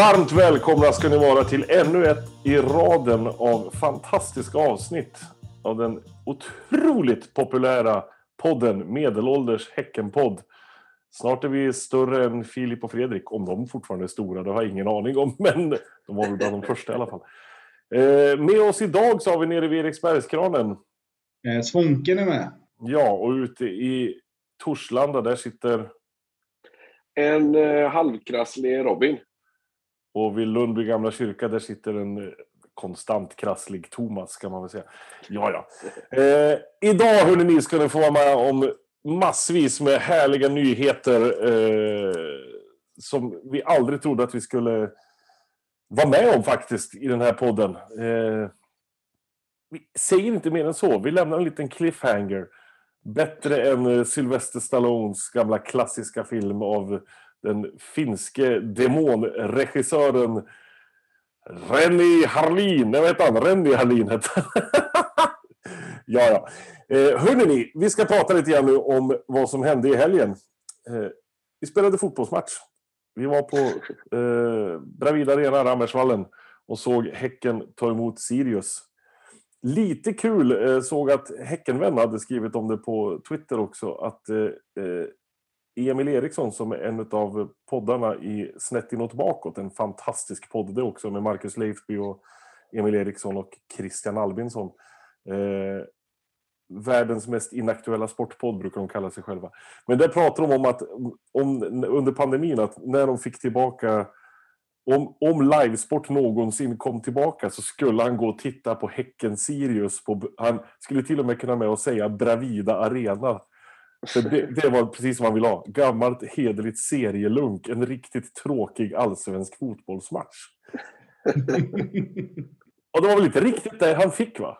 Varmt välkomna ska ni vara till ännu ett i raden av fantastiska avsnitt av den otroligt populära podden Medelålders Häckenpodd. Snart är vi större än Filip och Fredrik, om de fortfarande är stora, det har jag ingen aning om, men de var väl bland de första i alla fall. Eh, med oss idag så har vi nere vid Eriksbergskranen. Eh, Svånken är med. Ja, och ute i Torslanda, där sitter... En eh, halvkrasslig Robin. Och vid Lundby gamla kyrka, där sitter en eh, konstant krasslig Thomas, kan man väl säga. Ja, ja. Eh, idag, hörni, ni ska ni få vara med om massvis med härliga nyheter eh, som vi aldrig trodde att vi skulle vara med om faktiskt i den här podden. Eh, vi säger inte mer än så. Vi lämnar en liten cliffhanger. Bättre än eh, Sylvester Stallones gamla klassiska film av den finske demonregissören Renny Harlin. Nej vad hette han, Renny Harlin hette Ja, ja. Eh, hörrni, vi ska prata lite grann nu om vad som hände i helgen. Eh, vi spelade fotbollsmatch. Vi var på eh, Bravida Arena, Rammersvallen och såg Häcken ta emot Sirius. Lite kul, eh, såg att Häckenvän hade skrivit om det på Twitter också, att eh, eh Emil Eriksson som är en av poddarna i Snett inåt bakåt, en fantastisk podd det också med Marcus Leifby och Emil Eriksson och Christian Albinsson. Eh, världens mest inaktuella sportpodd brukar de kalla sig själva. Men där pratar de om att om, under pandemin att när de fick tillbaka om, om livesport någonsin kom tillbaka så skulle han gå och titta på Häcken Sirius. På, han skulle till och med kunna med och säga Bravida Arena. Det, det var precis som han ville ha. Gammalt hederligt serielunk. En riktigt tråkig allsvensk fotbollsmatch. och det var väl inte riktigt det han fick va?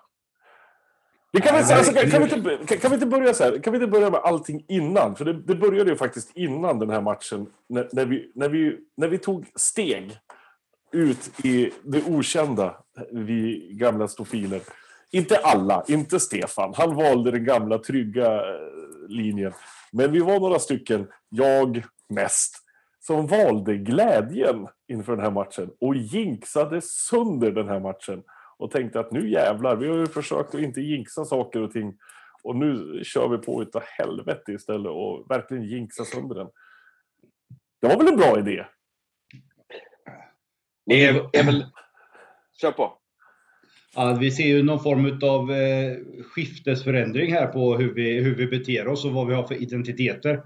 Det kan, vi, alltså, kan, kan, vi inte, kan, vi inte börja så här? Kan vi inte börja med allting innan? För det, det började ju faktiskt innan den här matchen. När, när, vi, när, vi, när vi tog steg ut i det okända, vi gamla stofiler. Inte alla, inte Stefan. Han valde den gamla trygga eh, linjen. Men vi var några stycken, jag mest, som valde glädjen inför den här matchen och jinxade sönder den här matchen och tänkte att nu jävlar, vi har ju försökt att inte jinxa saker och ting och nu kör vi på utav helvete istället och verkligen jinxa sönder den. Det var väl en bra idé? Det är, är väl... Kör på. Ja, vi ser ju någon form av eh, skiftesförändring här på hur vi, hur vi beter oss och vad vi har för identiteter.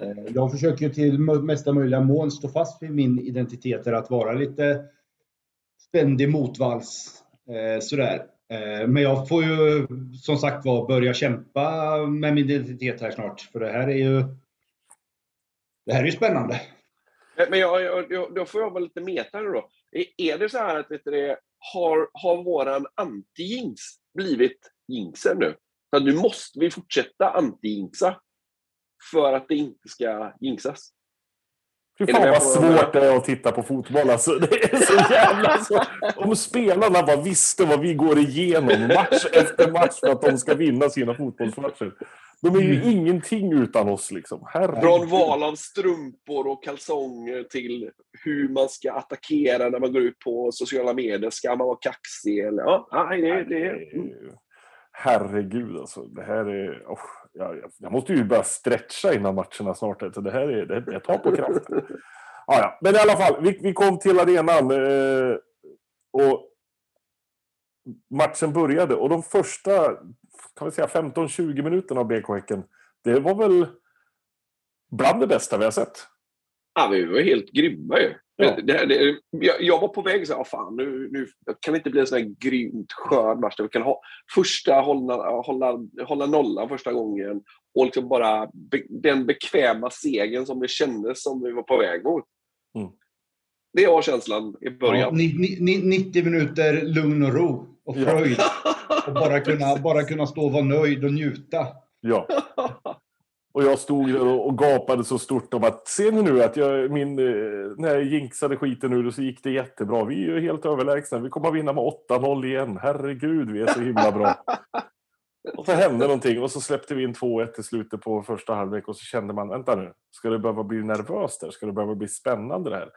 Eh, jag försöker till mesta möjliga mån stå fast vid min identitet, att vara lite ständig motvalls Eh, sådär. Eh, men jag får ju som sagt var börja kämpa med min identitet här snart. För det här är ju det här är ju spännande. Men jag, jag, då får jag vara lite meta då. Är det så här att det är har, har våran anti-jinx blivit jinxen nu? Så nu måste vi fortsätta anti-jinxa för att det inte ska jinxas. Fy fan vad svårt det är att titta på fotboll. Alltså, det är så jävla så. Om spelarna bara visste vad vi går igenom match efter match för att de ska vinna sina fotbollsmatcher. De är ju mm. ingenting utan oss. Liksom. Från val av strumpor och kalsonger till hur man ska attackera när man går ut på sociala medier. Ska man vara kaxig? Eller? Ja, nej, det, det... Mm. Herregud alltså. Det här är... Oh, jag, jag, måste ju börja stretcha innan matcherna snart. Så det här är, det, det tar på kraften. Ah, ja. Men i alla fall, vi, vi kom till arenan. Eh, och matchen började. Och de första kan vi säga 15-20 minuterna av BK Häcken, det var väl bland det bästa vi har sett. Ja, vi var helt grymma ju. Ja. Det, det, jag, jag, var på väg så här, fan nu, nu kan det inte bli en sån här grymt skön match där vi kan ha första hålla, hålla, hålla nollan första gången och liksom bara be, den bekväma segern som det kändes som vi var på väg mot. Mm. Det var känslan i början. Ja, 90 minuter lugn och ro och fröjd. Och bara kunna, bara kunna stå och vara nöjd och njuta. Ja. Och jag stod där och gapade så stort om att ser ni nu att jag, min, eh, när jag jinxade skiten nu så gick det jättebra. Vi är ju helt överlägsna. Vi kommer att vinna med 8-0 igen. Herregud, vi är så himla bra. Och så hände någonting och så släppte vi in 2-1 i slutet på första halvlek och så kände man, vänta nu, ska det behöva bli nervöst där? Ska det behöva bli spännande det här?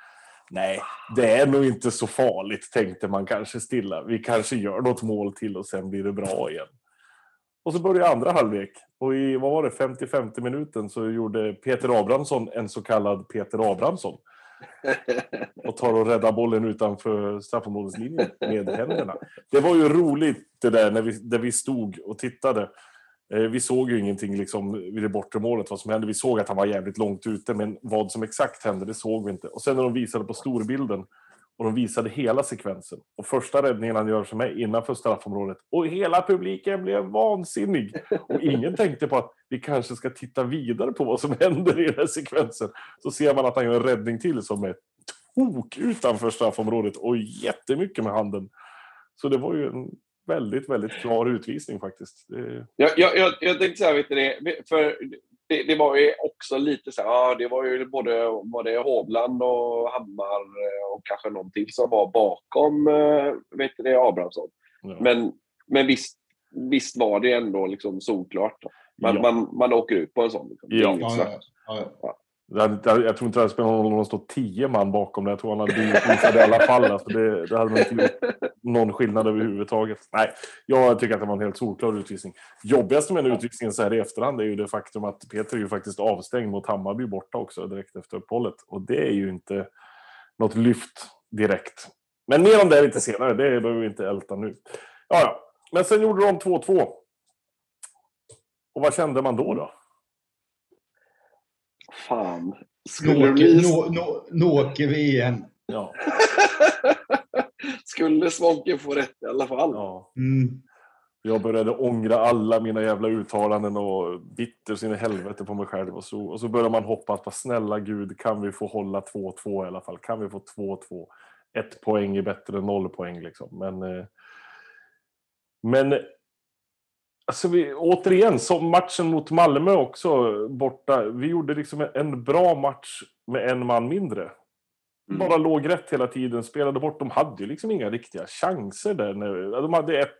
Nej, det är nog inte så farligt, tänkte man kanske stilla. Vi kanske gör något mål till och sen blir det bra igen. Och så började andra halvlek. Och i vad var det, 50-50 minuten så gjorde Peter Abrahamsson en så kallad Peter Abrahamsson. Och tar och räddar bollen utanför straffområdeslinjen med händerna. Det var ju roligt det där när vi, där vi stod och tittade. Eh, vi såg ju ingenting liksom vid det bortre målet, vad som hände. Vi såg att han var jävligt långt ute, men vad som exakt hände, det såg vi inte. Och sen när de visade på storbilden och de visade hela sekvensen. Och första räddningen han gör som är innanför straffområdet. Och hela publiken blev vansinnig. Och ingen tänkte på att vi kanske ska titta vidare på vad som händer i den här sekvensen. Så ser man att han gör en räddning till som är tok utanför straffområdet och jättemycket med handen. Så det var ju en väldigt, väldigt klar utvisning faktiskt. Det... Jag, jag, jag, tänkte säga, vet du det, för det, det, var ju också lite så här, ja, det var ju både var det Hovland och Hammar eh, och kanske någon till som var bakom eh, vet du det, Abrahamsson. Ja. Men, men visst, visst var det ändå liksom solklart. Man, ja. man, man åker ut på en sån. Liksom. Ja. Ja, ja. Jag, jag, tror inte det spelar någon roll om det står tio man bakom det. Jag tror han hade blivit utvisad i alla fall. Alltså det, det hade inte gjort någon skillnad överhuvudtaget. Nej, jag tycker att det var en helt solklar utvisning. Jobbigast med den utvisningen så här i efterhand är ju det faktum att Peter är ju faktiskt avstängd mot Hammarby borta också direkt efter uppehållet. Och det är ju inte något lyft direkt. Men mer om det lite senare. Det behöver vi inte älta nu. Ja, ja. Men sen gjorde de 2-2. Och vad kände man då? då? Fan. Skulle nu, bli... åker vi igen. Ja. Skulle Svånke få rätt i alla fall. Ja. Mm. Jag började ångra alla mina jävla uttalanden och bitter sin helvete på mig själv. Och så, och så börjar man hoppas på snälla gud, kan vi få hålla 2-2 i alla fall? Kan vi få 2-2? Ett poäng är bättre än noll poäng liksom. Men, eh, men Alltså vi, återigen, som matchen mot Malmö också borta. Vi gjorde liksom en bra match med en man mindre. Mm. Bara låg rätt hela tiden, spelade bort. De hade ju liksom inga riktiga chanser där. De hade ett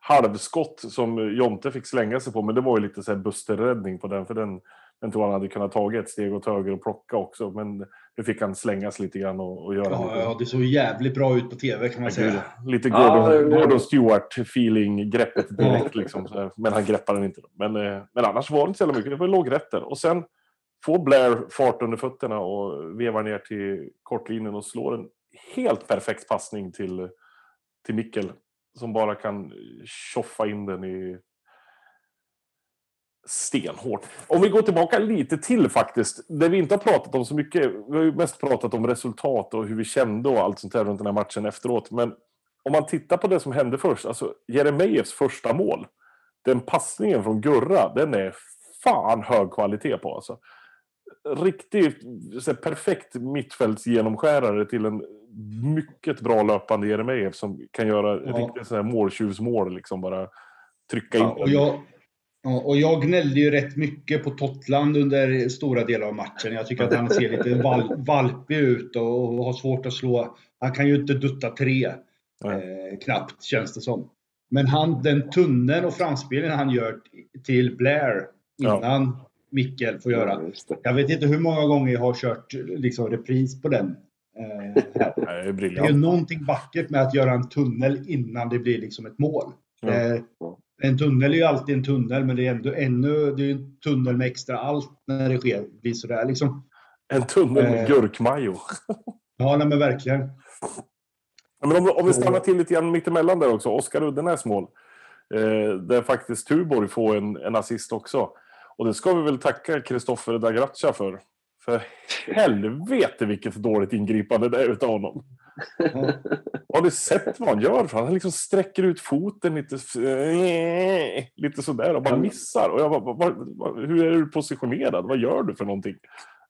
halvskott som Jonte fick slänga sig på, men det var ju lite så här busterräddning på den, för den, den tror han hade kunnat ta ett steg åt höger och plocka också. Men nu fick han slängas lite grann och, och göra ja, lite. Ja, det såg jävligt bra ut på TV kan man säga. Lite Gordon, ja, Gordon Stewart-feeling-greppet direkt. liksom, men han greppade den inte. Men, eh, men annars var det inte så mycket. Det var låg rätt där. Och sen får Blair fart under fötterna och vevar ner till kortlinjen och slår en helt perfekt passning till, till Mikkel. Som bara kan tjoffa in den i stenhårt. Om vi går tillbaka lite till faktiskt, det vi inte har pratat om så mycket. Vi har ju mest pratat om resultat och hur vi kände och allt sånt där runt den här matchen efteråt. Men om man tittar på det som hände först, alltså Jeremejeffs första mål. Den passningen från Gurra, den är fan hög kvalitet på alltså. Riktigt så perfekt mittfältsgenomskärare till en mycket bra löpande Jeremejeff som kan göra ja. riktigt så här måltjuvsmål liksom bara trycka in. Ja, och jag, Ja, och jag gnällde ju rätt mycket på Totland under stora delar av matchen. Jag tycker att han ser lite val, valpig ut och, har svårt att slå. Han kan ju inte dutta tre. Eh, knappt, känns det som. Men han, den tunneln och framspelningen han gör till Blair innan ja. Mikkel får göra. Jag vet inte hur många gånger jag har kört liksom, repris på den. Eh, det, är det är någonting vackert med att göra en tunnel innan det blir liksom ett mål. Eh, en tunnel är ju alltid en tunnel, men det är ändå ännu det är en tunnel med extra allt när det sker. blir sådär liksom. En tunnel med eh, gurkmajo. ja, nej, men verkligen. Ja, men om, om vi stannar till lite grann mittemellan där också. Oskar Uddenäs mål. Eh, där faktiskt Tuborg får en, en assist också. Och det ska vi väl tacka Kristoffer Dagracia för. För helvete vilket dåligt ingripande det är utav honom. Har du sett vad han gör? Han liksom sträcker ut foten lite, eh, lite sådär och bara missar. Och jag bara, vad, vad, hur är du positionerad? Vad gör du för någonting?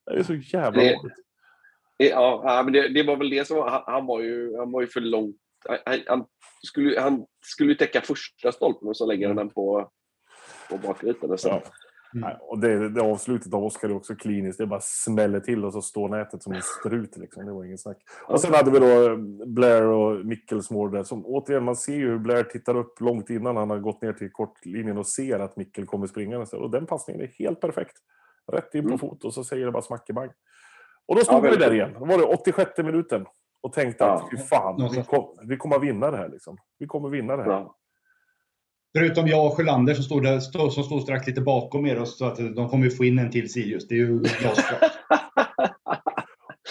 Det är så jävla det. Ja, men det, det, var väl det som var, han, var ju, han var ju för långt. Han, han skulle, han skulle täcka första stolpen och så lägger han den på, på bakrutan. Ja. Mm. och det, det avslutet av Oskar är också kliniskt. Det bara smäller till och så står nätet som en strut. Liksom. Det var ingen snack. Och sen hade vi då eh, Blair och Mickels mål där. Som, återigen, man ser ju hur Blair tittar upp långt innan han har gått ner till kortlinjen och ser att Mickel kommer springande. Och den passningen är helt perfekt. Rätt in på mm. fot och så säger det bara smackebang. Och då stod Ja, vi där igen. Då var det 86 minuten. Och tänkte att Ja. fy fan, vi, kom, vi kommer att vinna det här. Liksom. Vi kommer att vinna det här. Ja. Förutom jag och Sjölander som stod, där, som stod strax lite bakom er. Och så att de kommer ju få in en till Sirius. Det är ju glasklart.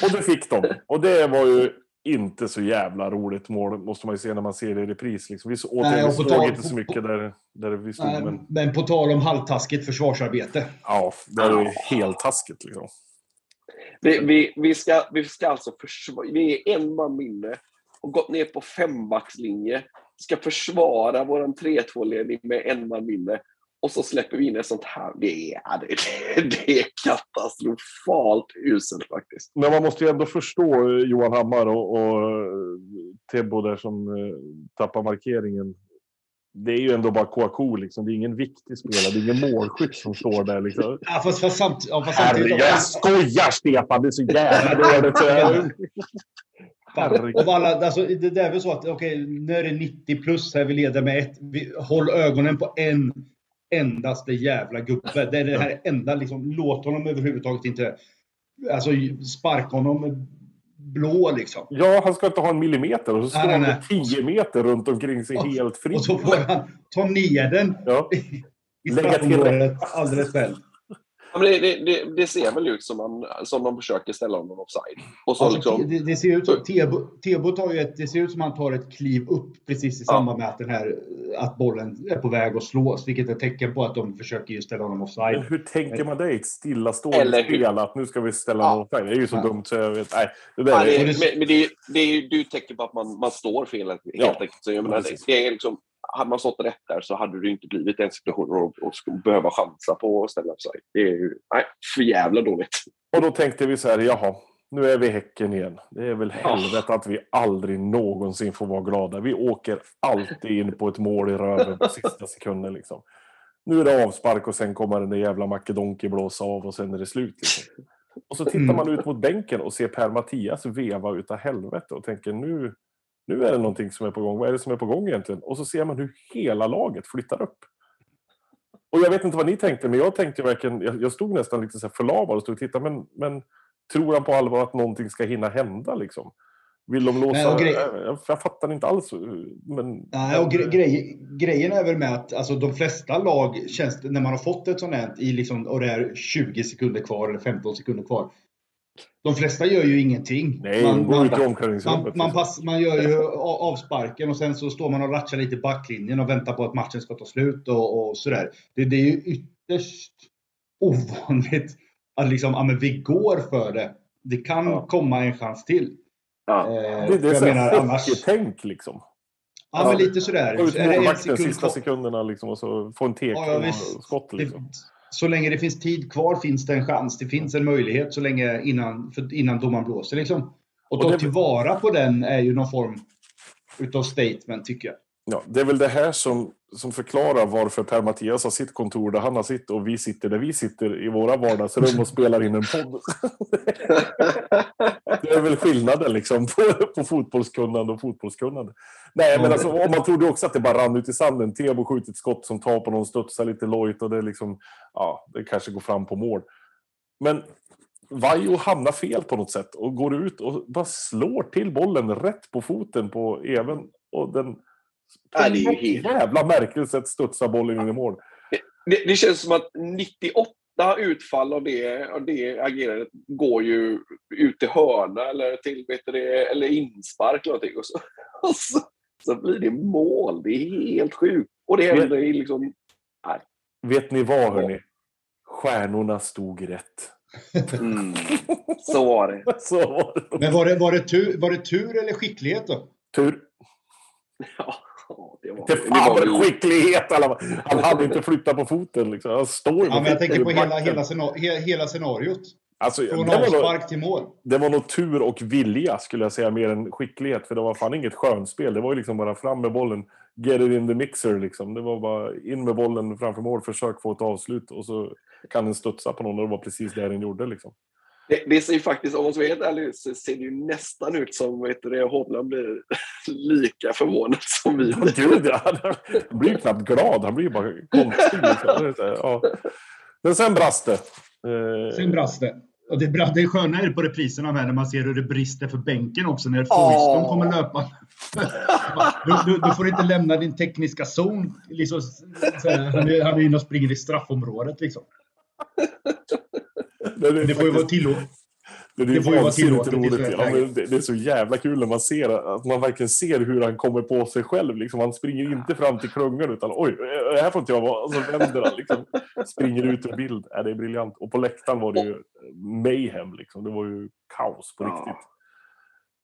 Och det fick de. Och det var ju inte så jävla roligt mål, måste man ju se när man ser det i repris. Liksom. Vi, så, återigen, Nej, vi och på såg tal- inte så mycket där, där vi stod. Nej, Men Men på tal om halvtaskigt försvarsarbete. ja, det är ju helt taskigt. Liksom. Vi, vi, vi, ska, vi ska alltså försvara... Vi är en man mindre och gått ner på fembackslinje. Ska försvara vår 3-2-ledning med en man mindre. Och så släpper vi in ett sånt här. Det är, det, det är katastrofalt uselt faktiskt. Men man måste ju ändå förstå eh, Johan Hammar och, och eh, Tebbo där som eh, tappar markeringen. Det är ju ändå bara Kouakou liksom. Det är ingen viktig spelare. Det är ingen målskytt som står där liksom. Ja, fast, fast, samt, ja, fast Herre, jag skojar Stefan! Det är så jävla dåligt. Av alla, alltså, det, det är väl så att okej, nu är det 90 plus här vi leder med ett. Vi, håll ögonen på en endaste jävla gubbe. Det är det här enda, liksom, låt honom överhuvudtaget inte... Alltså sparka honom blå liksom. Ja, han ska inte ha en millimeter och så står han med tio meter runt omkring sig Och- helt fri. Och så får han ta ner den Ja. i Lägga till alldeles själv. Ja, men det, det, det, ser väl ut som man, som man försöker ställa honom offside. Och så Alltså, liksom, det, det ser ut som Tebo, Tebo tar ju ett, det ser ut som han tar ett kliv upp precis i Ja. samband med att den här att bollen är på väg att slås, vilket är ett tecken på att de försöker ju ställa honom Men offside. hur tänker man det i ett stillastående spel? Att nu ska vi ställa Ja. någon offside. Det är ju så Ja. dumt så jag vet. Nej, det där är... men men det, ju det är ju ett tecken på att man, man står fel helt Ja, enkelt. Så jag menar, det är liksom, hade man stått rätt där så hade det inte blivit den situationen och, och behöva chansa på att ställa offside. Det är ju nej, för jävla dåligt. Och då tänkte vi så här, jaha, nu är vi Häcken igen. Det är väl helvete att vi aldrig någonsin får vara glada. Vi åker alltid in på ett mål i röven på sista sekunden liksom. Nu är det avspark och sen kommer den där jävla Makedonki blåsa av och sen är det slut. Liksom. Och så tittar Mm. man ut mot bänken och ser Per-Mattias veva utav helvete och tänker nu, nu är det någonting som är på gång. Vad är det som är på gång egentligen? Och så ser man hur hela laget flyttar upp. Och jag vet inte vad ni tänkte, men jag tänkte verkligen, jag, jag stod nästan lite så här förlamad och stod och tittade, men, men tror han på allvar att någonting ska hinna hända liksom? Vill de låsa? Grej- jag, jag fattar inte alls. Men, Nej, och gre grej, grejen är väl med att alltså, de flesta lag, känns, när man har fått ett sånt här i liksom, och det är 20 sekunder kvar eller 15 sekunder kvar. De flesta gör ju ingenting. Nej, man, gå man, ut i omklädningsrummet. man, man, liksom. pass, man gör ju avsparken och sen så står man och latchar lite i backlinjen och väntar på att matchen ska ta slut och, och sådär. Det, det är ju ytterst ovanligt att liksom, ja, men vi går för det. Det kan Ja. komma en chans till. Ja. Eh, det, det är jag så menar annars... liksom. Ja, men lite sådär. Ut det målvakten sista sekunderna liksom, och så få en Ja, ja, visst. skott Det, liksom. Så länge det finns tid kvar finns det en chans. Det finns en möjlighet så länge innan, för, innan domaren blåser. Liksom. Och Och ta det- tillvara på den är ju någon form utav statement tycker jag. Ja, det är väl det här som, som förklarar varför Per-Mattias har sitt kontor där han har sitt och vi sitter där vi sitter i våra vardagsrum och spelar in en podd. det är väl skillnaden liksom på, på fotbollskunnande och fotbollskunnande. Nej, men alltså, man trodde också att det bara rann ut i sanden. Tebo skjuter ett skott som tar på någon, studsar lite lojt och det liksom, ja, det kanske går fram på mål. Men Vaiho hamnar fel på något sätt och går ut och bara slår till bollen rätt på foten på Even. Och den på Ja, det är ju helt- jävla märkligt sätt studsar bollen in i mål. Det, det känns som att 98 utfall av det, av det agerandet går ju ut till hörna eller till vet du det, eller inspark eller någonting. Och så, och så, så blir det mål. Det är helt sjukt. Och det händer i liksom... Vet ni vad hörni? Stjärnorna stod rätt. Mm, så var det. Så var det. Men var det, var det, tur, var det tur eller skicklighet då? Tur. Ja, det var, Det var skicklighet! alla- Han hade inte flyttat på foten. Liksom. Han står ju Ja, men jag tänker på hela, hela, scena- he, hela scenariot. Alltså, Från nog, avspark till mål. det var nog tur och vilja, skulle jag säga, mer än skicklighet. För det var fan inget skönspel. Det var ju liksom bara fram med bollen. Get it in the mixer, liksom. Det var bara in med bollen framför mål, försök få ett avslut och så kan den studsa på någon och det var precis det den gjorde. Liksom. Det, det ser ju faktiskt, om man ska vara helt ärlig, så ser det ju nästan ut som vet du, Hovland blir lika förvånad som vi. Gud, ja. Han blir ju knappt glad. Han blir ju bara konstig. Liksom. Ja. Men sen brast det. Eh, Sen brast det. Och det, bra- det sköna är på repriserna med när man ser hur det brister för bänken också när Foyston Åh. kommer löpa. du, du, du får inte lämna din tekniska zon. Liksom, han är inne och springer i straffområdet. Liksom. Det, Det får ju vara tillåtet. det, är det får ju vara vansinnigt tillåtet i roligt. Ja, det, det är så jävla kul när man ser att man verkligen ser hur han kommer på sig själv. Liksom. Han springer inte fram till klungan utan oj, det här får inte jag vara. Och så vänder han liksom. Springer ut ur bild. Ja, det är briljant. Och på läktaren var det ju mayhem. Liksom. Det var ju kaos på Ja. riktigt.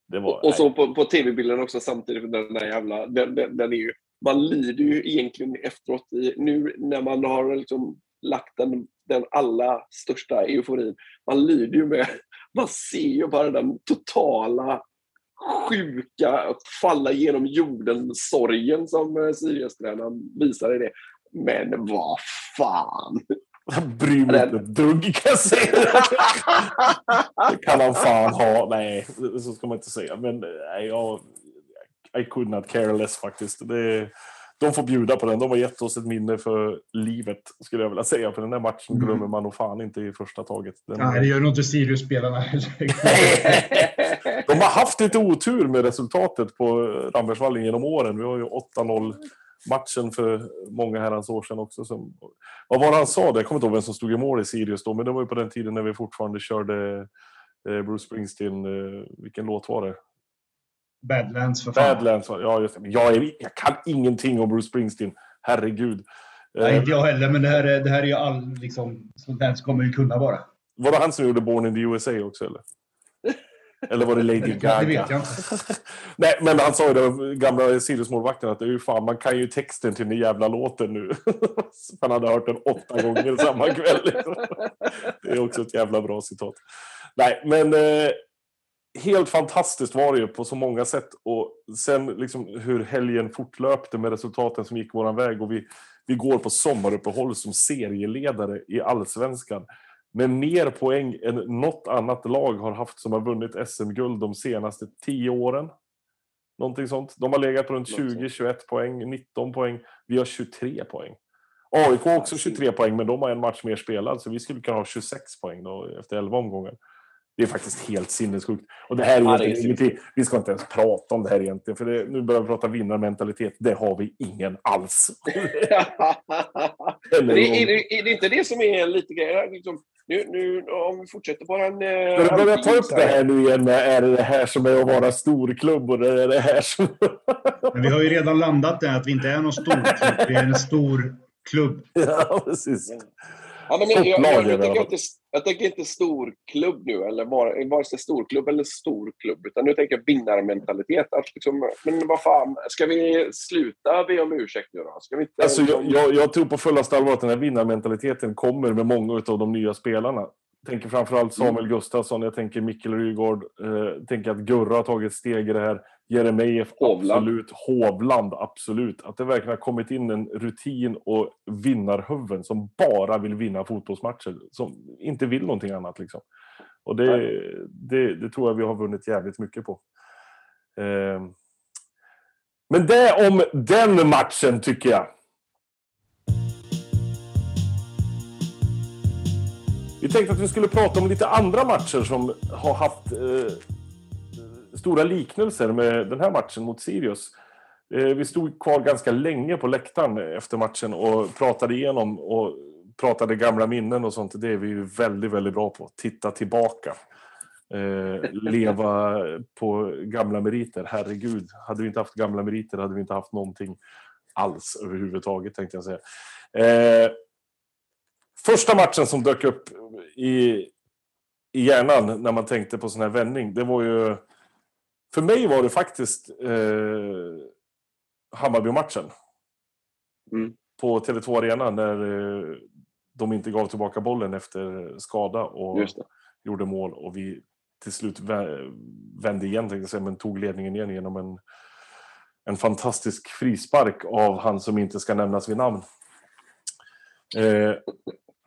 Det var, Och, och så på, på tv-bilden också samtidigt, den där jävla... Den, den, den är ju, man lider ju egentligen efteråt, i, nu när man har liksom lagt den, den allra största euforin. Man lider ju med... Man ser ju bara den totala sjuka falla genom jorden-sorgen som eh, Sirius-tränaren visar i det. Men vad fan! Jag bryr mig inte ett dugg kan jag säga. Det kan han fan ha. Nej, så ska man inte säga. Men eh, nej, jag, I could not care less faktiskt. Det, de får bjuda på den. De har gett oss ett minne för livet, skulle jag vilja säga. För den där matchen Mm. glömmer man nog fan inte i första taget. Den, Nej, det gör nog inte Sirius-spelarna heller. De har haft lite otur med resultatet på Rambergsvallen genom åren. Vi har ju 8-0 matchen för många herrans år sedan också. Som, vad var det han sa? Det? Jag kommer inte ihåg vem som stod i mål i Sirius då, men det var ju på den tiden när vi fortfarande körde eh, Bruce Springsteen. Eh, vilken låt var det? Badlands för fan. Badlands. Ja, just det. Jag, är, jag kan ingenting om Bruce Springsteen. Herregud. Nej, Eh, inte jag heller, men det här är, det här är ju all, liksom, sånt där kommer ju kunna vara. var det han som gjorde Born in the USA också, eller? Eller var det Lady Gaga? Det vet jag inte. Nej, men han sa ju det, gamla Sirius-målvakten, att det är ju fan, man kan ju texten till den jävla låten nu. han hade hört den åtta gånger samma kväll. det är också ett jävla bra citat. Nej, men eh, helt fantastiskt var det ju på så många sätt. Och sen liksom hur helgen fortlöpte med resultaten som gick våran väg. Och vi, vi går på sommaruppehåll som serieledare i allsvenskan. Med mer poäng än något annat lag har haft som har vunnit SM-guld de senaste tio åren. Någonting sånt. De har legat på runt Något sånt. 20-21 poäng, 19 poäng. Vi har 23 poäng. AIK har också 23 poäng, men de har en match mer spelad, så vi skulle kunna ha 26 poäng då, efter 11 omgångar. Det är faktiskt helt sinnessjukt. Och det här är, Ja, det är egentligen. Vi ska inte ens prata om det här egentligen, för det, nu börjar vi prata vinnarmentalitet. Det har vi ingen alls. Men är, är, det, är det inte det som är lite grejer? Liksom, nu, nu, om vi fortsätter på den... Eh, Ska du börja ta upp det här nu igen? Är det det här som är att vara storklubb och det är det här som... Men vi har ju redan landat där att vi inte är någon stor klubb. Vi är en stor klubb. ja, precis. Ja, men jag, jag, jag, jag, tänker inte, jag tänker inte storklubb nu, eller vare, vare sig storklubb eller storklubb, utan nu tänker jag vinnarmentalitet. Att liksom, men vad fan, ska vi sluta be om ursäkt nu då? Ska vi inte, Alltså, jag, liksom- jag, jag tror på fullaste allvar att den här vinnarmentaliteten kommer med många av de nya spelarna. Jag tänker framförallt Samuel Gustafsson, jag tänker Mikkel Rygaard, eh, tänker att Gurra har tagit steg i det här. Jeremejeff, absolut. Hovland, absolut. Att det verkligen har kommit in en rutin och vinnarhuvuden som bara vill vinna fotbollsmatcher. Som inte vill någonting annat. Liksom. Och det, det, det tror jag vi har vunnit jävligt mycket på. Eh, men det om den matchen, tycker jag. Vi tänkte att vi skulle prata om lite andra matcher som har haft eh, stora liknelser med den här matchen mot Sirius. Eh, vi stod kvar ganska länge på läktaren efter matchen och pratade igenom och pratade gamla minnen och sånt. Det är vi ju väldigt, väldigt bra på. Titta tillbaka. Eh, leva på gamla meriter. Herregud, hade vi inte haft gamla meriter hade vi inte haft någonting alls överhuvudtaget tänkte jag säga. Eh, första matchen som dök upp i, i hjärnan när man tänkte på sån här vändning, det var ju... För mig var det faktiskt eh, Hammarby-matchen. Mm. På Tele2 Arena när eh, de inte gav tillbaka bollen efter skada och gjorde mål och vi till slut vä- vände igen, tänkte säga, men tog ledningen igen genom en, en fantastisk frispark av han som inte ska nämnas vid namn. Eh,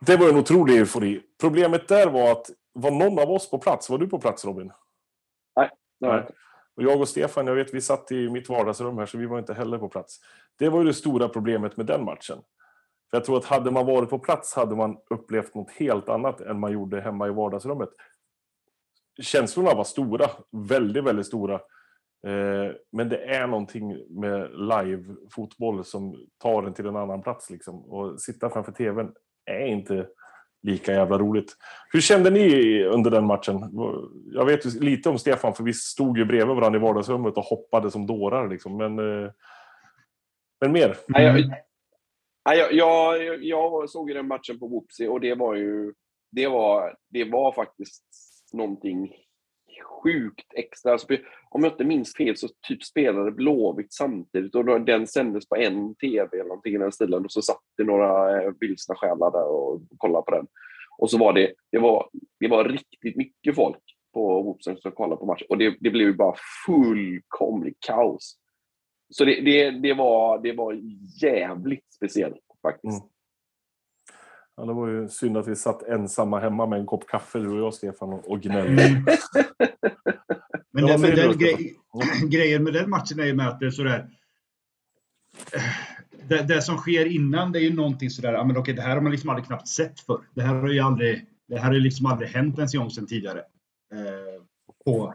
det var en otrolig eufori. Problemet där var att var någon av oss på plats? Var du på plats Robin? Nej. Och jag och Stefan, jag vet, vi satt i mitt vardagsrum här så vi var inte heller på plats. Det var ju det stora problemet med den matchen. För jag tror att hade man varit på plats hade man upplevt något helt annat än man gjorde hemma i vardagsrummet. Känslorna var stora, väldigt, väldigt stora. Eh, men det är någonting med live-fotboll som tar en till en annan plats. Liksom. Och sitta framför tvn är inte lika jävla roligt. Hur kände ni under den matchen? Jag vet ju lite om Stefan, för vi stod ju bredvid varandra i vardagsrummet och hoppade som dårar. Liksom. Men, eh, men mer? Nej, jag, nej, jag, jag, jag såg ju den matchen på Whoopsie och det var ju... Det var, det var faktiskt någonting sjukt extra. Alltså, om jag inte minns fel så typ spelade Blåvitt samtidigt och då, den sändes på en TV eller någonting i den stilen och så satt det några eh, vilsna själar där och kollade på den. Och så var det, det var, det var riktigt mycket folk på Whoopsen som kollade på matchen och det, det blev ju bara fullkomligt kaos. Så det, det, det, var, det var jävligt speciellt faktiskt. Mm. Ja, det var ju synd att vi satt ensamma hemma med en kopp kaffe, du och jag, Stefan, och gnällde. Mm. men den, men den grej, grejen med den matchen är ju med att det är sådär... Det, det, som sker innan det är ju någonting sådär, ja men okej, det här har man liksom aldrig knappt sett för. Det här har ju aldrig, det här har ju liksom aldrig hänt ens en gång sedan tidigare. Eh, på,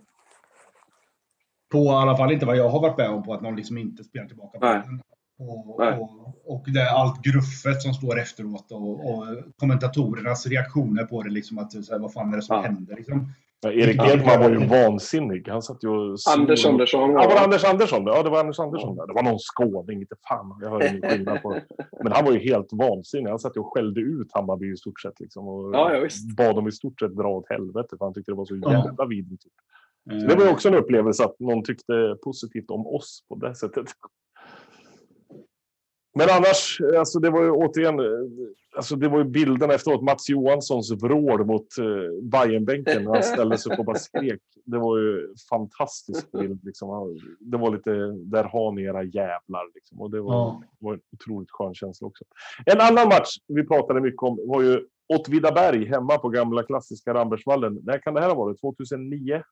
på i alla fall inte vad jag har varit med om på att någon liksom inte spelar tillbaka bollen. Och, och, och det, allt gruffet som står efteråt och, och kommentatorernas reaktioner på det. Liksom att, så här, vad fan är det som ja. händer? Liksom. Ja, Erik Edman var ju vansinnig. Han satt ju och Anders Andersson. Ja, var det Anders Andersson? Ja, det var Anders Andersson. Där. Det var någon skåning, inte fan. Jag hörde ingen skillnad på. Men han var ju helt vansinnig. Han satt ju och skällde ut Hammarby i stort sett. Liksom, och ja, ja, bad dem i stort sett dra åt helvete. För han tyckte det var så jävla ja. vidrigt. det var ju också en upplevelse att någon tyckte positivt om oss på det sättet. Men annars, alltså det var ju återigen, alltså det var ju bilderna efteråt. Mats Johanssons vrål mot uh, Bajenbänken när han ställde sig upp och bara skrek. Det var ju fantastisk bild. Liksom. Det var lite, där har ni era jävlar. Liksom. Och det var, ja. var en otroligt skön känsla också. En annan match vi pratade mycket om var ju Åtvidaberg hemma på gamla klassiska Rambergsvallen. När kan det här ha varit? 2009?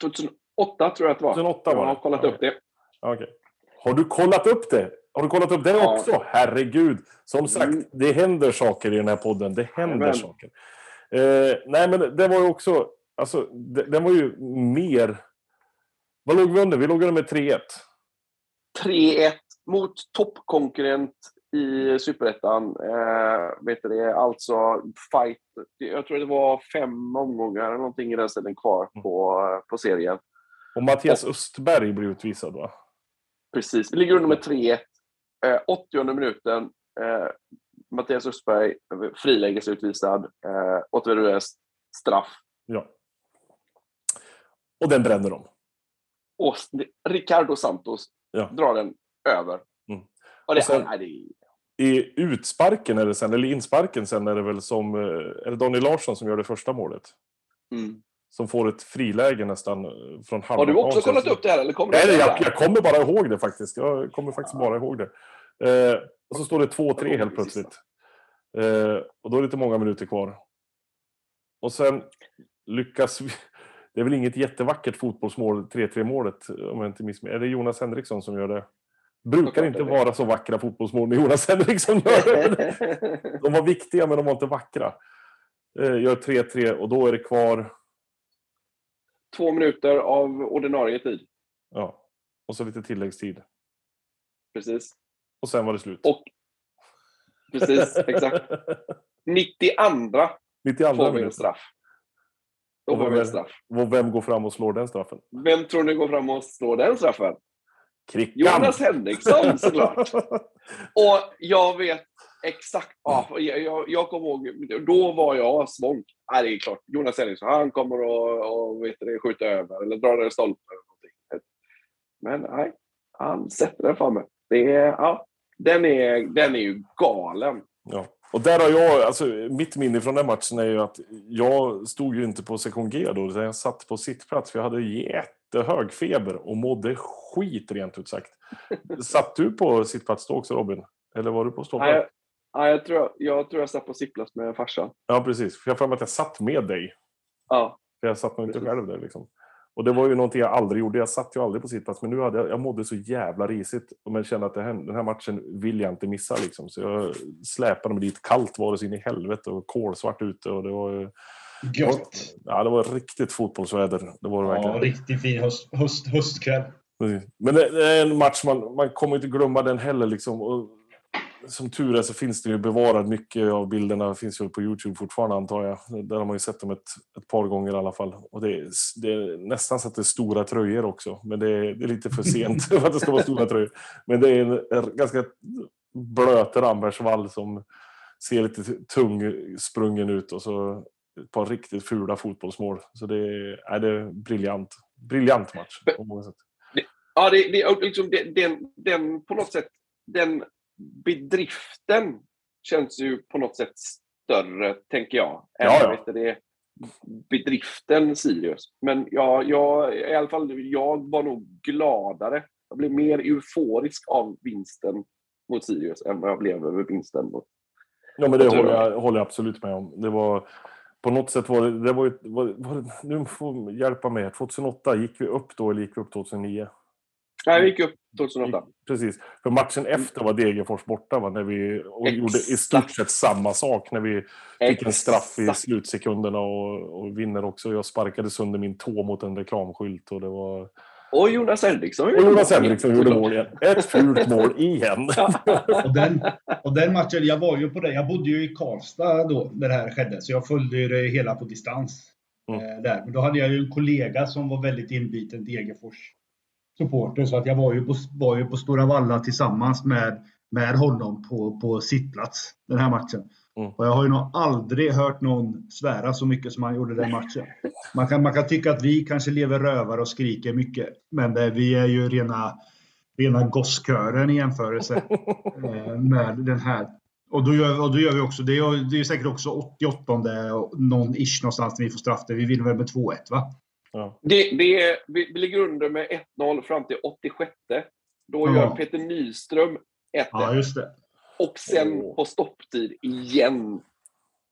2008 tror jag att det var. 2008 var det. Jag har kollat upp det. Okay. Har du kollat upp det? Har du kollat upp det ja. också? Herregud! Som sagt, mm. det händer saker i den här podden. Det händer Amen. saker. Eh, nej, men det var ju också... Alltså, det, den var ju mer... Vad låg vi under? Vi låg under med 3-1. 3-1 mot toppkonkurrent i Superettan. Eh, vet du det, alltså fight. Jag tror det var fem omgångar eller någonting i den stilen kvar mm. på, på serien. Och Mattias Östberg blev utvisad va? Precis. Vi ligger under med 3-1. Eh, 80 minuten. Eh, Mattias Östberg frilägesutvisad. Eh, Åtvidabergs straff. Ja. Och den bränner de. Och Ricardo Santos ja. drar den över. Mm. Och det, och sen, det... I utsparken eller, sen, eller insparken sen är det väl som... Eh, är det Daniel Larsson som gör det första målet? Mm som får ett friläge nästan eh, från halva Har du också kollat upp det här? Eller kommer Nej, jag, jag, kommer bara ihåg det faktiskt. Jag kommer faktiskt bara ihåg det. Eh, och så står det 2-3 helt plötsligt. Eh, och då är det inte många minuter kvar. Och sen lyckas vi... Det är väl inget jättevackert fotbollsmål, 3-3 målet, om jag inte missminner Är det Jonas Henriksson som gör det? brukar inte vara så vackra fotbollsmål när Jonas Henriksson gör det. De var viktiga, men de var inte vackra. Eh, gör 3-3 och då är det kvar två minuter av ordinarie tid. Ja, och så lite tilläggstid. Precis. Och sen var det slut. Och, precis, exakt. 92 92 får vi en straff. Då får vi en straff. Och vem går fram och slår den straffen? Vem tror ni går fram och slår den straffen? Krickan. Jonas Henriksson såklart. och jag vet exakt. Ja, jag, jag, kommer ihåg, då var jag svånk. Ja, det är klart. Jonas Henriksson, han kommer att skjuta över eller dra i stolpen. Men nej, han sätter den framme. Det är, ja, den, är, den är ju galen. Ja. Och där har jag, alltså mitt minne från den matchen är ju att jag stod ju inte på sektion G då, utan jag satt på sittplats för jag hade jättehög feber och mådde skit rent ut sagt. Satt du på sittplats då också Robin? Eller var du på ståplats? Ja, jag, tror, jag tror jag satt på sittplats med farsan. Ja, precis. För jag har att jag satt med dig. Ja. För jag satt nog inte själv där liksom. Och det var ju någonting jag aldrig gjorde. Jag satt ju aldrig på sittplats, men nu hade jag, jag mådde så jävla risigt. Men kände att det här, den här matchen vill jag inte missa liksom. Så jag släpade mig dit. Kallt var det så in i helvete och kolsvart ute och det var ju... Gött! Ja, det var riktigt fotbollsväder. Det var det Ja, verkligen. riktigt fin höst, höst, höstkväll. Men det, det är en match man, man kommer inte glömma den heller. Liksom. Och som tur är så finns det ju bevarat mycket av bilderna. finns ju på Youtube fortfarande antar jag. Där har man ju sett dem ett, ett par gånger i alla fall. Och det är, det är nästan så att det är stora tröjor också. Men det är, det är lite för sent för att det ska vara stora tröjor. Men det är en, ganska blöt Rambergsvall som ser lite tung sprungen ut och så ett par riktigt fula fotbollsmål. Så det är, det är briljant. Briljant match på många sätt. Ja, det, det, liksom den, den på något sätt, den bedriften känns ju på något sätt större, tänker jag. än, Ja, ja. det, bedriften Sirius. Men ja, jag, i alla fall, jag var nog gladare. Jag blev mer euforisk av vinsten mot Sirius än vad jag blev över vinsten mot... Ja, men det håller jag, håller jag absolut med om. Det var, på något sätt var det, det var, var, var nu får hjälpa mig. 2008 gick vi upp då eller gick vi upp 2009? Nej, vi gick upp 2008. Precis. För matchen efter var Degerfors borta va? När vi och Exakt. gjorde i stort sett samma sak. När vi fick en straff i Exakt. slutsekunderna och, och vinner också. Jag sparkade sönder min tå mot en reklamskylt och det var... Och Jonas Henriksson. Och Jonas Henriksson gjorde mål igen. Ett fult mål igen. Och den, och den matchen, jag var ju på det. Jag bodde ju i Karlstad då när det här skedde, så jag följde ju det hela på distans. Mm. Eh, där. Men då hade jag ju en kollega som var väldigt inbiten Degerfors supporter, så att jag var ju på, var ju på Stora Valla tillsammans med, med honom på, på sittplats den här matchen. Mm. Och jag har ju nog aldrig hört någon svära så mycket som han gjorde den matchen. Man kan, man kan tycka att vi kanske lever rövare och skriker mycket, men det, vi är ju rena, rena gosskören i jämförelse eh, med den här. Och då gör, och då gör vi också, det är, det är säkert också 88 och någon ish någonstans när vi får straff där. Vi vinner väl med 2-1 va? Ja. Det, det vi, vi ligger under med 1-0 fram till 86. Då Ja. gör Peter Nyström 1-1. Ja, just det. och sen Åh. på stopptid igen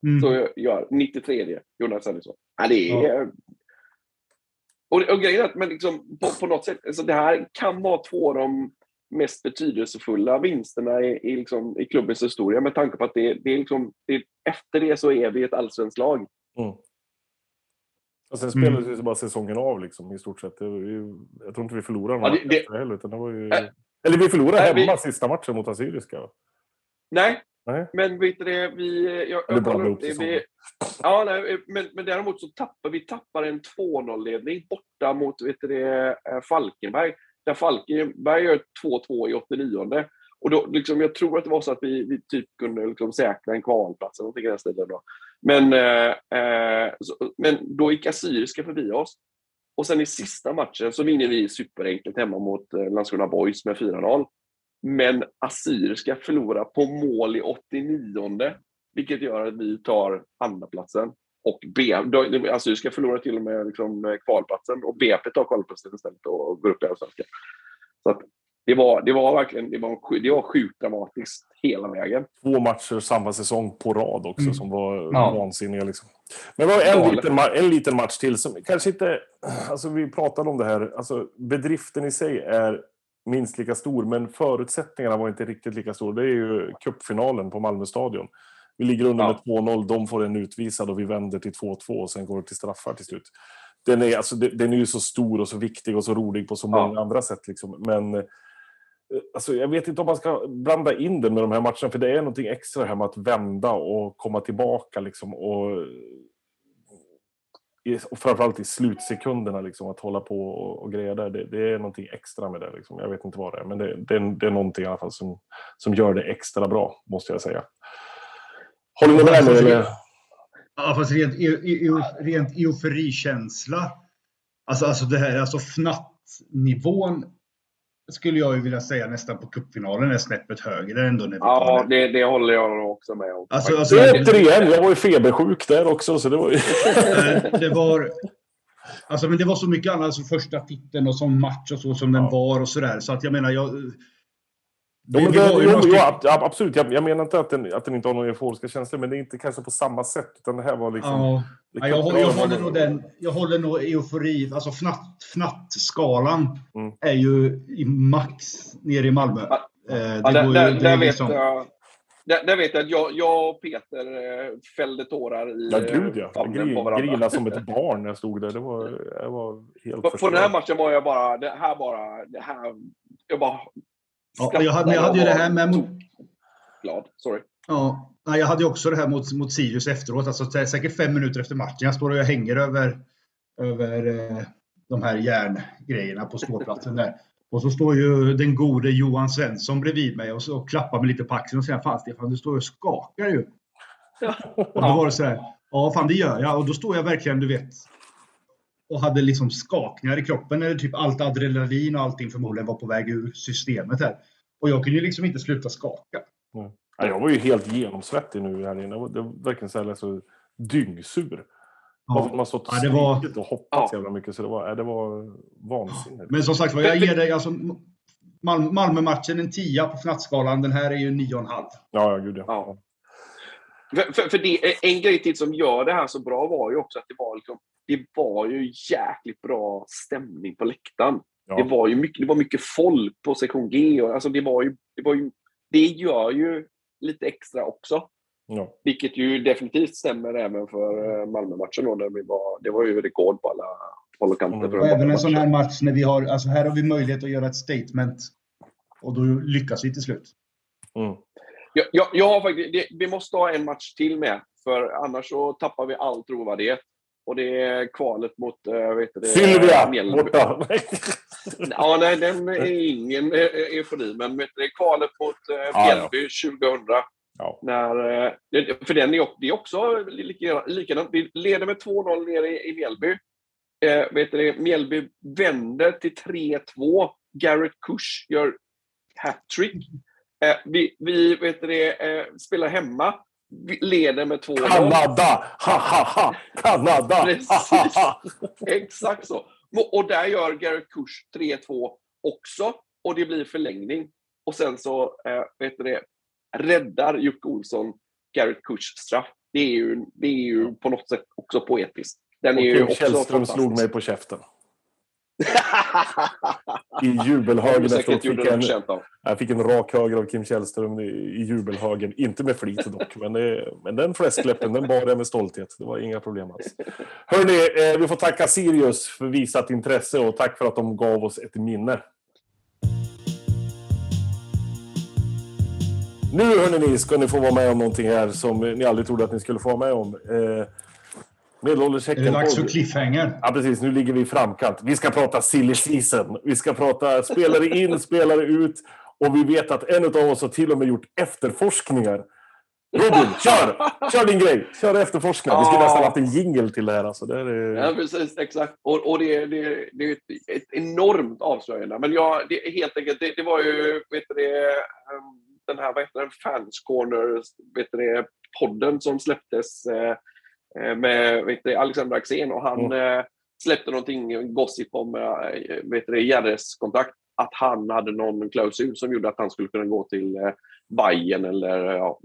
Mm. så gör 93 Jonas Henriksson. Ja, det är... Och, och grejen är att men liksom, på, på något sätt, alltså det här kan vara två av de mest betydelsefulla vinsterna i, i, liksom, i klubbens historia med tanke på att det, det är liksom, det, efter det så är vi ett allsvenskt lag. Mm. Och sen Mm. spelades ju bara säsongen av liksom, i stort sett. Ju, jag tror inte vi förlorade någon Ja, det- heller. Utan det var ju... Nej. Eller vi förlorade Nej, hemma vi- sista matchen mot Assyriska. Nej, Nej? men vet du det, vi... Jag, Eller ihop upp det, vi ja, nej, men, men däremot så tappar vi tappar en 2-0-ledning borta mot vet du det, eh, Falkenberg. Där Falkenberg gör 2-2 i 89 och då, liksom, Jag tror att det var så att vi, vi typ kunde liksom säkra en kvalplats eller någonting i den stilen. Då. Men, eh, eh, så, men då gick Assyriska förbi oss. Och sen i sista matchen så vinner vi superenkelt hemma mot eh, Landskrona Boys med 4-0. Men Assyriska förlorar på mål i 89 vilket gör att vi tar andraplatsen. Och B, Assyriska förlorar till och med liksom kvalplatsen och BP tar kvalplatsen istället och går upp i Allsvenskan. Så att det var, det var verkligen det var, sju- det var sjukt dramatiskt hela vägen. Två matcher samma säsong på rad också Mm. som var Ja. vansinniga. Liksom. Men det var en liten, en liten match till som kanske inte... Alltså vi pratade om det här. Alltså bedriften i sig är minst lika stor, men förutsättningarna var inte riktigt lika stor. Det är ju cupfinalen på Malmö stadion. Vi ligger under Ja. med 2-0, de får en utvisad och vi vänder till 2-2 och sen går det till straffar till slut. Den är, alltså, de- den är ju så stor och så viktig och så rolig på så Ja. många andra sätt. Liksom. Men alltså, jag vet inte om man ska blanda in den med de här matcherna, för det är någonting extra här med att vända och komma tillbaka. Liksom, och, och framförallt i slutsekunderna, liksom, att hålla på och, och greja där. Det, det är någonting extra med det. Liksom. Jag vet inte vad det är, men det, det, är, det är någonting i alla fall som, som gör det extra bra, måste jag säga. Håller ni med mig? Eller? Ja, fast rent, rent euforikänsla. Alltså, alltså det här, alltså fnattnivån skulle jag ju vilja säga nästan på cupfinalen är snäppet högre ändå när vi Ja, det. det, håller jag också med om. Alltså, alltså, Det är återigen, jag var ju febersjuk där också, så det var ju... Eh, det var... Alltså, men det var så mycket annat, alltså första titeln och som match och så som den Ja. var och sådär. Så att jag menar, jag... Ja, Vi- vi har jo, jo, absolut. Jag, jag menar inte att den, att den inte har några euforiska känslor, men det är inte kanske på samma sätt. Utan det här var liksom... Ja. det Ja, jag, håller- jag håller nog den, jag håller nog eufori, alltså fnatt, fnattskalan Mm. är ju i max nere i Malmö. Ja. Eh, Ja, där, ju- där, vet jag, där, där vet jag att jag, jag och Peter eh, fällde tårar i Ja, gud ja. eh, famnen Jag på varandra. grinade som ett barn när jag stod där. Det var, jag var helt På, på den här matchen var jag bara, det här bara, det här, jag bara Ja, jag hade, jag hade ju det här med... mot- glad. Sorry. Ja, jag hade ju också det här mot, mot Sirius efteråt. Alltså, det är säkert fem minuter efter matchen. Jag står och jag hänger över, över eh, de här järngrejerna på ståplatsen där. Och så står ju den gode Johan Svensson bredvid mig och, så, och klappar mig lite på axeln och säger Fan Stefan, du står och skakar ju. Och då var det så här, ja fan det gör jag. Och då står jag verkligen, du vet, och hade liksom skakningar i kroppen. Eller typ allt adrenalin och allting förmodligen var på väg ur systemet här. Och jag kunde ju liksom inte sluta skaka. Ja, jag var ju helt genomsvettig nu här inne. Det var- verkligen så här, så dyngsur. Ja. Man stått och Ja, det var- och hoppats Ja. så jävla mycket. Så det var, det var vansinnigt. Men som sagt var, jag ger dig alltså Mal- Malmö-matchen en tia på fnattskalan. Den här är ju nio och en halv. Ja, ja, gud ja. Ja. För, för, för det, en grej till som gör det här så bra var ju också att det var, liksom, det var ju jäkligt bra stämning på läktaren. Ja. Det, var ju mycket, det var mycket folk på sektion G. Och, alltså det, var ju, det, var ju, det gör ju lite extra också. Ja. Vilket ju definitivt stämmer även för eh, Malmö-matchen. Då, där vi var, det var ju rekord på alla håll och kanter. Mm. Och även en sån här match när vi har, alltså här har vi möjlighet att göra ett statement. Och då lyckas vi till slut. Mm. Jag, jag, jag har faktiskt, det, vi måste ha en match till med, för annars så tappar vi all trovärdighet. Och det är kvalet mot... Äh, vet det, Sylvia! Mjällby. Borta! Ja, nej, den är ingen eh, eufori, men vet du, det är kvalet mot äh, ja. Mjällby 2000. Ja. När, eh, för den är, det är också lika- likadant. Vi leder med 2-0 nere i, i Mjällby. Eh, vet du, det, Mjällby vänder till 3-2. Garrett Kush gör hattrick. Eh, vi vi vet du, det, eh, spelar hemma. Leder med 2-0. Kanada! Ha, ha, ha! Kanada! Ha, ha, ha. Exakt så. Och- där gör Garrett Kush 3-2 också. Och det blir förlängning. Och sen så eh, vet du det, räddar Jocke Olsson Garrett Kushs straff. Det är, ju, det är ju på något sätt också poetiskt. Den Och är ju Kim också Källström slog mig på käften. I jubelhögen Säkert gjorde Fick en, jag fick en rak höger av Kim Källström i, jubelhögen. Inte med flit dock, men, det, men den fläskläppen den bar jag med stolthet. Det var inga problem alls. Hörni, eh, vi får tacka Sirius för visat intresse och tack för att de gav oss ett minne. Nu hörni, ska ni få vara med om någonting här som ni aldrig trodde att ni skulle få vara med om. Eh, Medelålders Är det dags för cliffhanger? Ja, precis. Nu ligger vi i framkant. Vi ska prata silly season. Vi ska prata spelare in, spelare ut. Och vi vet att en av oss har till och med gjort efterforskningar. Robin, kör! Kör din grej! Kör efterforskningar. Vi skulle Ja. nästan haft en jingle till det här. Alltså, det är, Ja, precis. Exakt. Och, och det, det, det är ett, ett enormt avslöjande. Men ja, det, är helt enkelt, det, det var ju vet du det, ehm, den här vad heter den, Fans Corner vet du det, podden som släpptes eh, med vet du, Alexander Axén och han eh, släppte någonting gossip om eh, vet du Jerres kontrakt. Att han hade någon klausul som gjorde att han skulle kunna gå till eh, Bayern eller ja,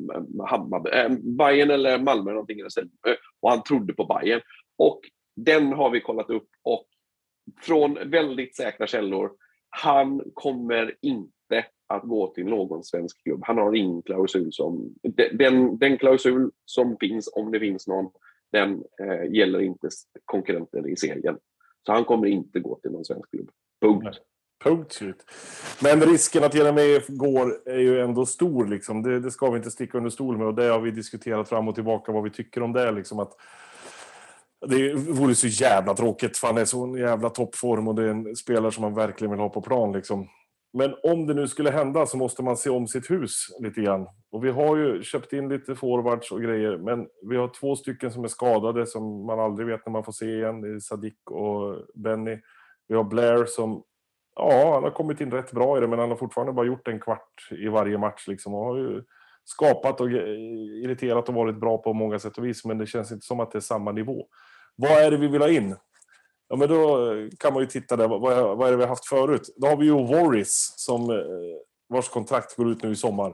Hammarby, eh, Bayern eller Malmö någonting. Eh, Och han trodde på Bayern. Och den har vi kollat upp och från väldigt säkra källor, han kommer inte att gå till någon svensk klubb. Han har ingen klausul som... Den, den klausul som finns, om det finns någon, den eh, gäller inte konkurrenter i serien. Så han kommer inte gå till någon svensk klubb. Punkt. Nej. Punkt slut. Men risken att Jeremejeff går är ju ändå stor. Liksom. Det, det ska vi inte sticka under stol med. Och det har vi diskuterat fram och tillbaka vad vi tycker om det. Liksom, att det vore så jävla tråkigt för han är så en jävla toppform och det är en spelare som man verkligen vill ha på plan. Liksom. Men om det nu skulle hända så måste man se om sitt hus lite grann. Och vi har ju köpt in lite forwards och grejer, men vi har två stycken som är skadade som man aldrig vet när man får se igen. Det är Sadik och Benny. Vi har Blair som, ja, han har kommit in rätt bra i det, men han har fortfarande bara gjort en kvart i varje match liksom. Och har ju skapat och irriterat och varit bra på många sätt och vis, men det känns inte som att det är samma nivå. Vad är det vi vill ha in? Ja, men då kan man ju titta där. Vad, vad är det vi har haft förut? Då har vi ju Warris som eh, vars kontrakt går ut nu i sommar.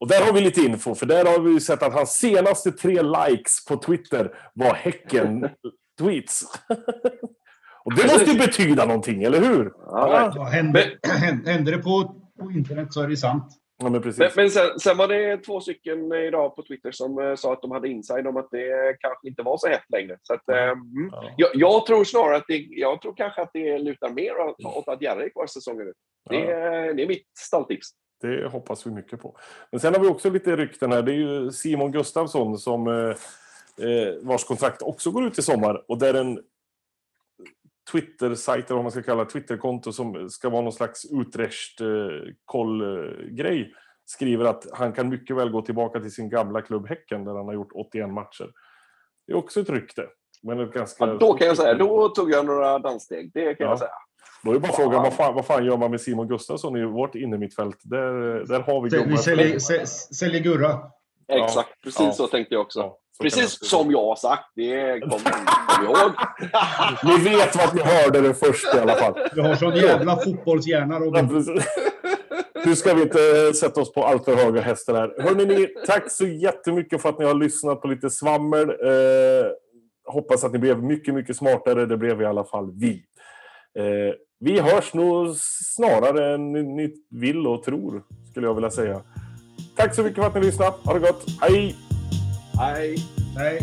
Och där har vi lite info, för där har vi ju sett att hans senaste tre likes på Twitter var Häcken-tweets. och det måste ju betyda någonting, eller hur? Ja, Ja, händer, händer det på, på internet så är det sant. Ja, men precis. Men, men sen, sen var det två stycken idag på Twitter som eh, sa att de hade inside om att det kanske inte var så hett längre. Så att, eh, mm. Ja. jag, jag tror snarare att det, jag tror kanske att det lutar mer åt, åt att Jerry är kvar säsongen ut. Det, är- det är mitt stalltips. Det hoppas vi mycket på. Men sen har vi också lite rykten här. Det är ju Simon Gustafsson som eh, vars kontrakt också går ut i sommar. Och där en Twitter-sajt, eller vad man ska kalla Twitterkonto som ska vara någon slags utrecht eh, koll-grej skriver att han kan mycket väl gå tillbaka till sin gamla klubb Häcken där han har gjort 81 matcher. Det är också ett rykte. Men ett ganska... Ja, då kan jag säga, då tog jag några danssteg. Det kan Ja. jag säga. Då är bara frågan, vad fan, vad fan gör man med Simon Gustafsson i vårt innermittfält? Där, där har vi Vi gubbar. säljer, sä- säljer Gurra. Ja, Exakt, precis Ja. så tänkte jag också. Precis som jag har sagt. Det kommer kom ihåg. Ni vet vad ni hörde det först i alla fall. Du har sån jävla fotbollshjärna Robin. Nu ska vi inte sätta oss på allt för höga hästar här. Hörrni, ni, tack så jättemycket för att ni har lyssnat på lite svammel. Eh, hoppas att ni blev mycket, mycket smartare. Det blev i alla fall vi. Eh, vi hörs nog snarare än ni vill och tror, skulle jag vilja säga. Tack så mycket för att ni lyssnade. Ha det gott. Hej! Nej. Nej.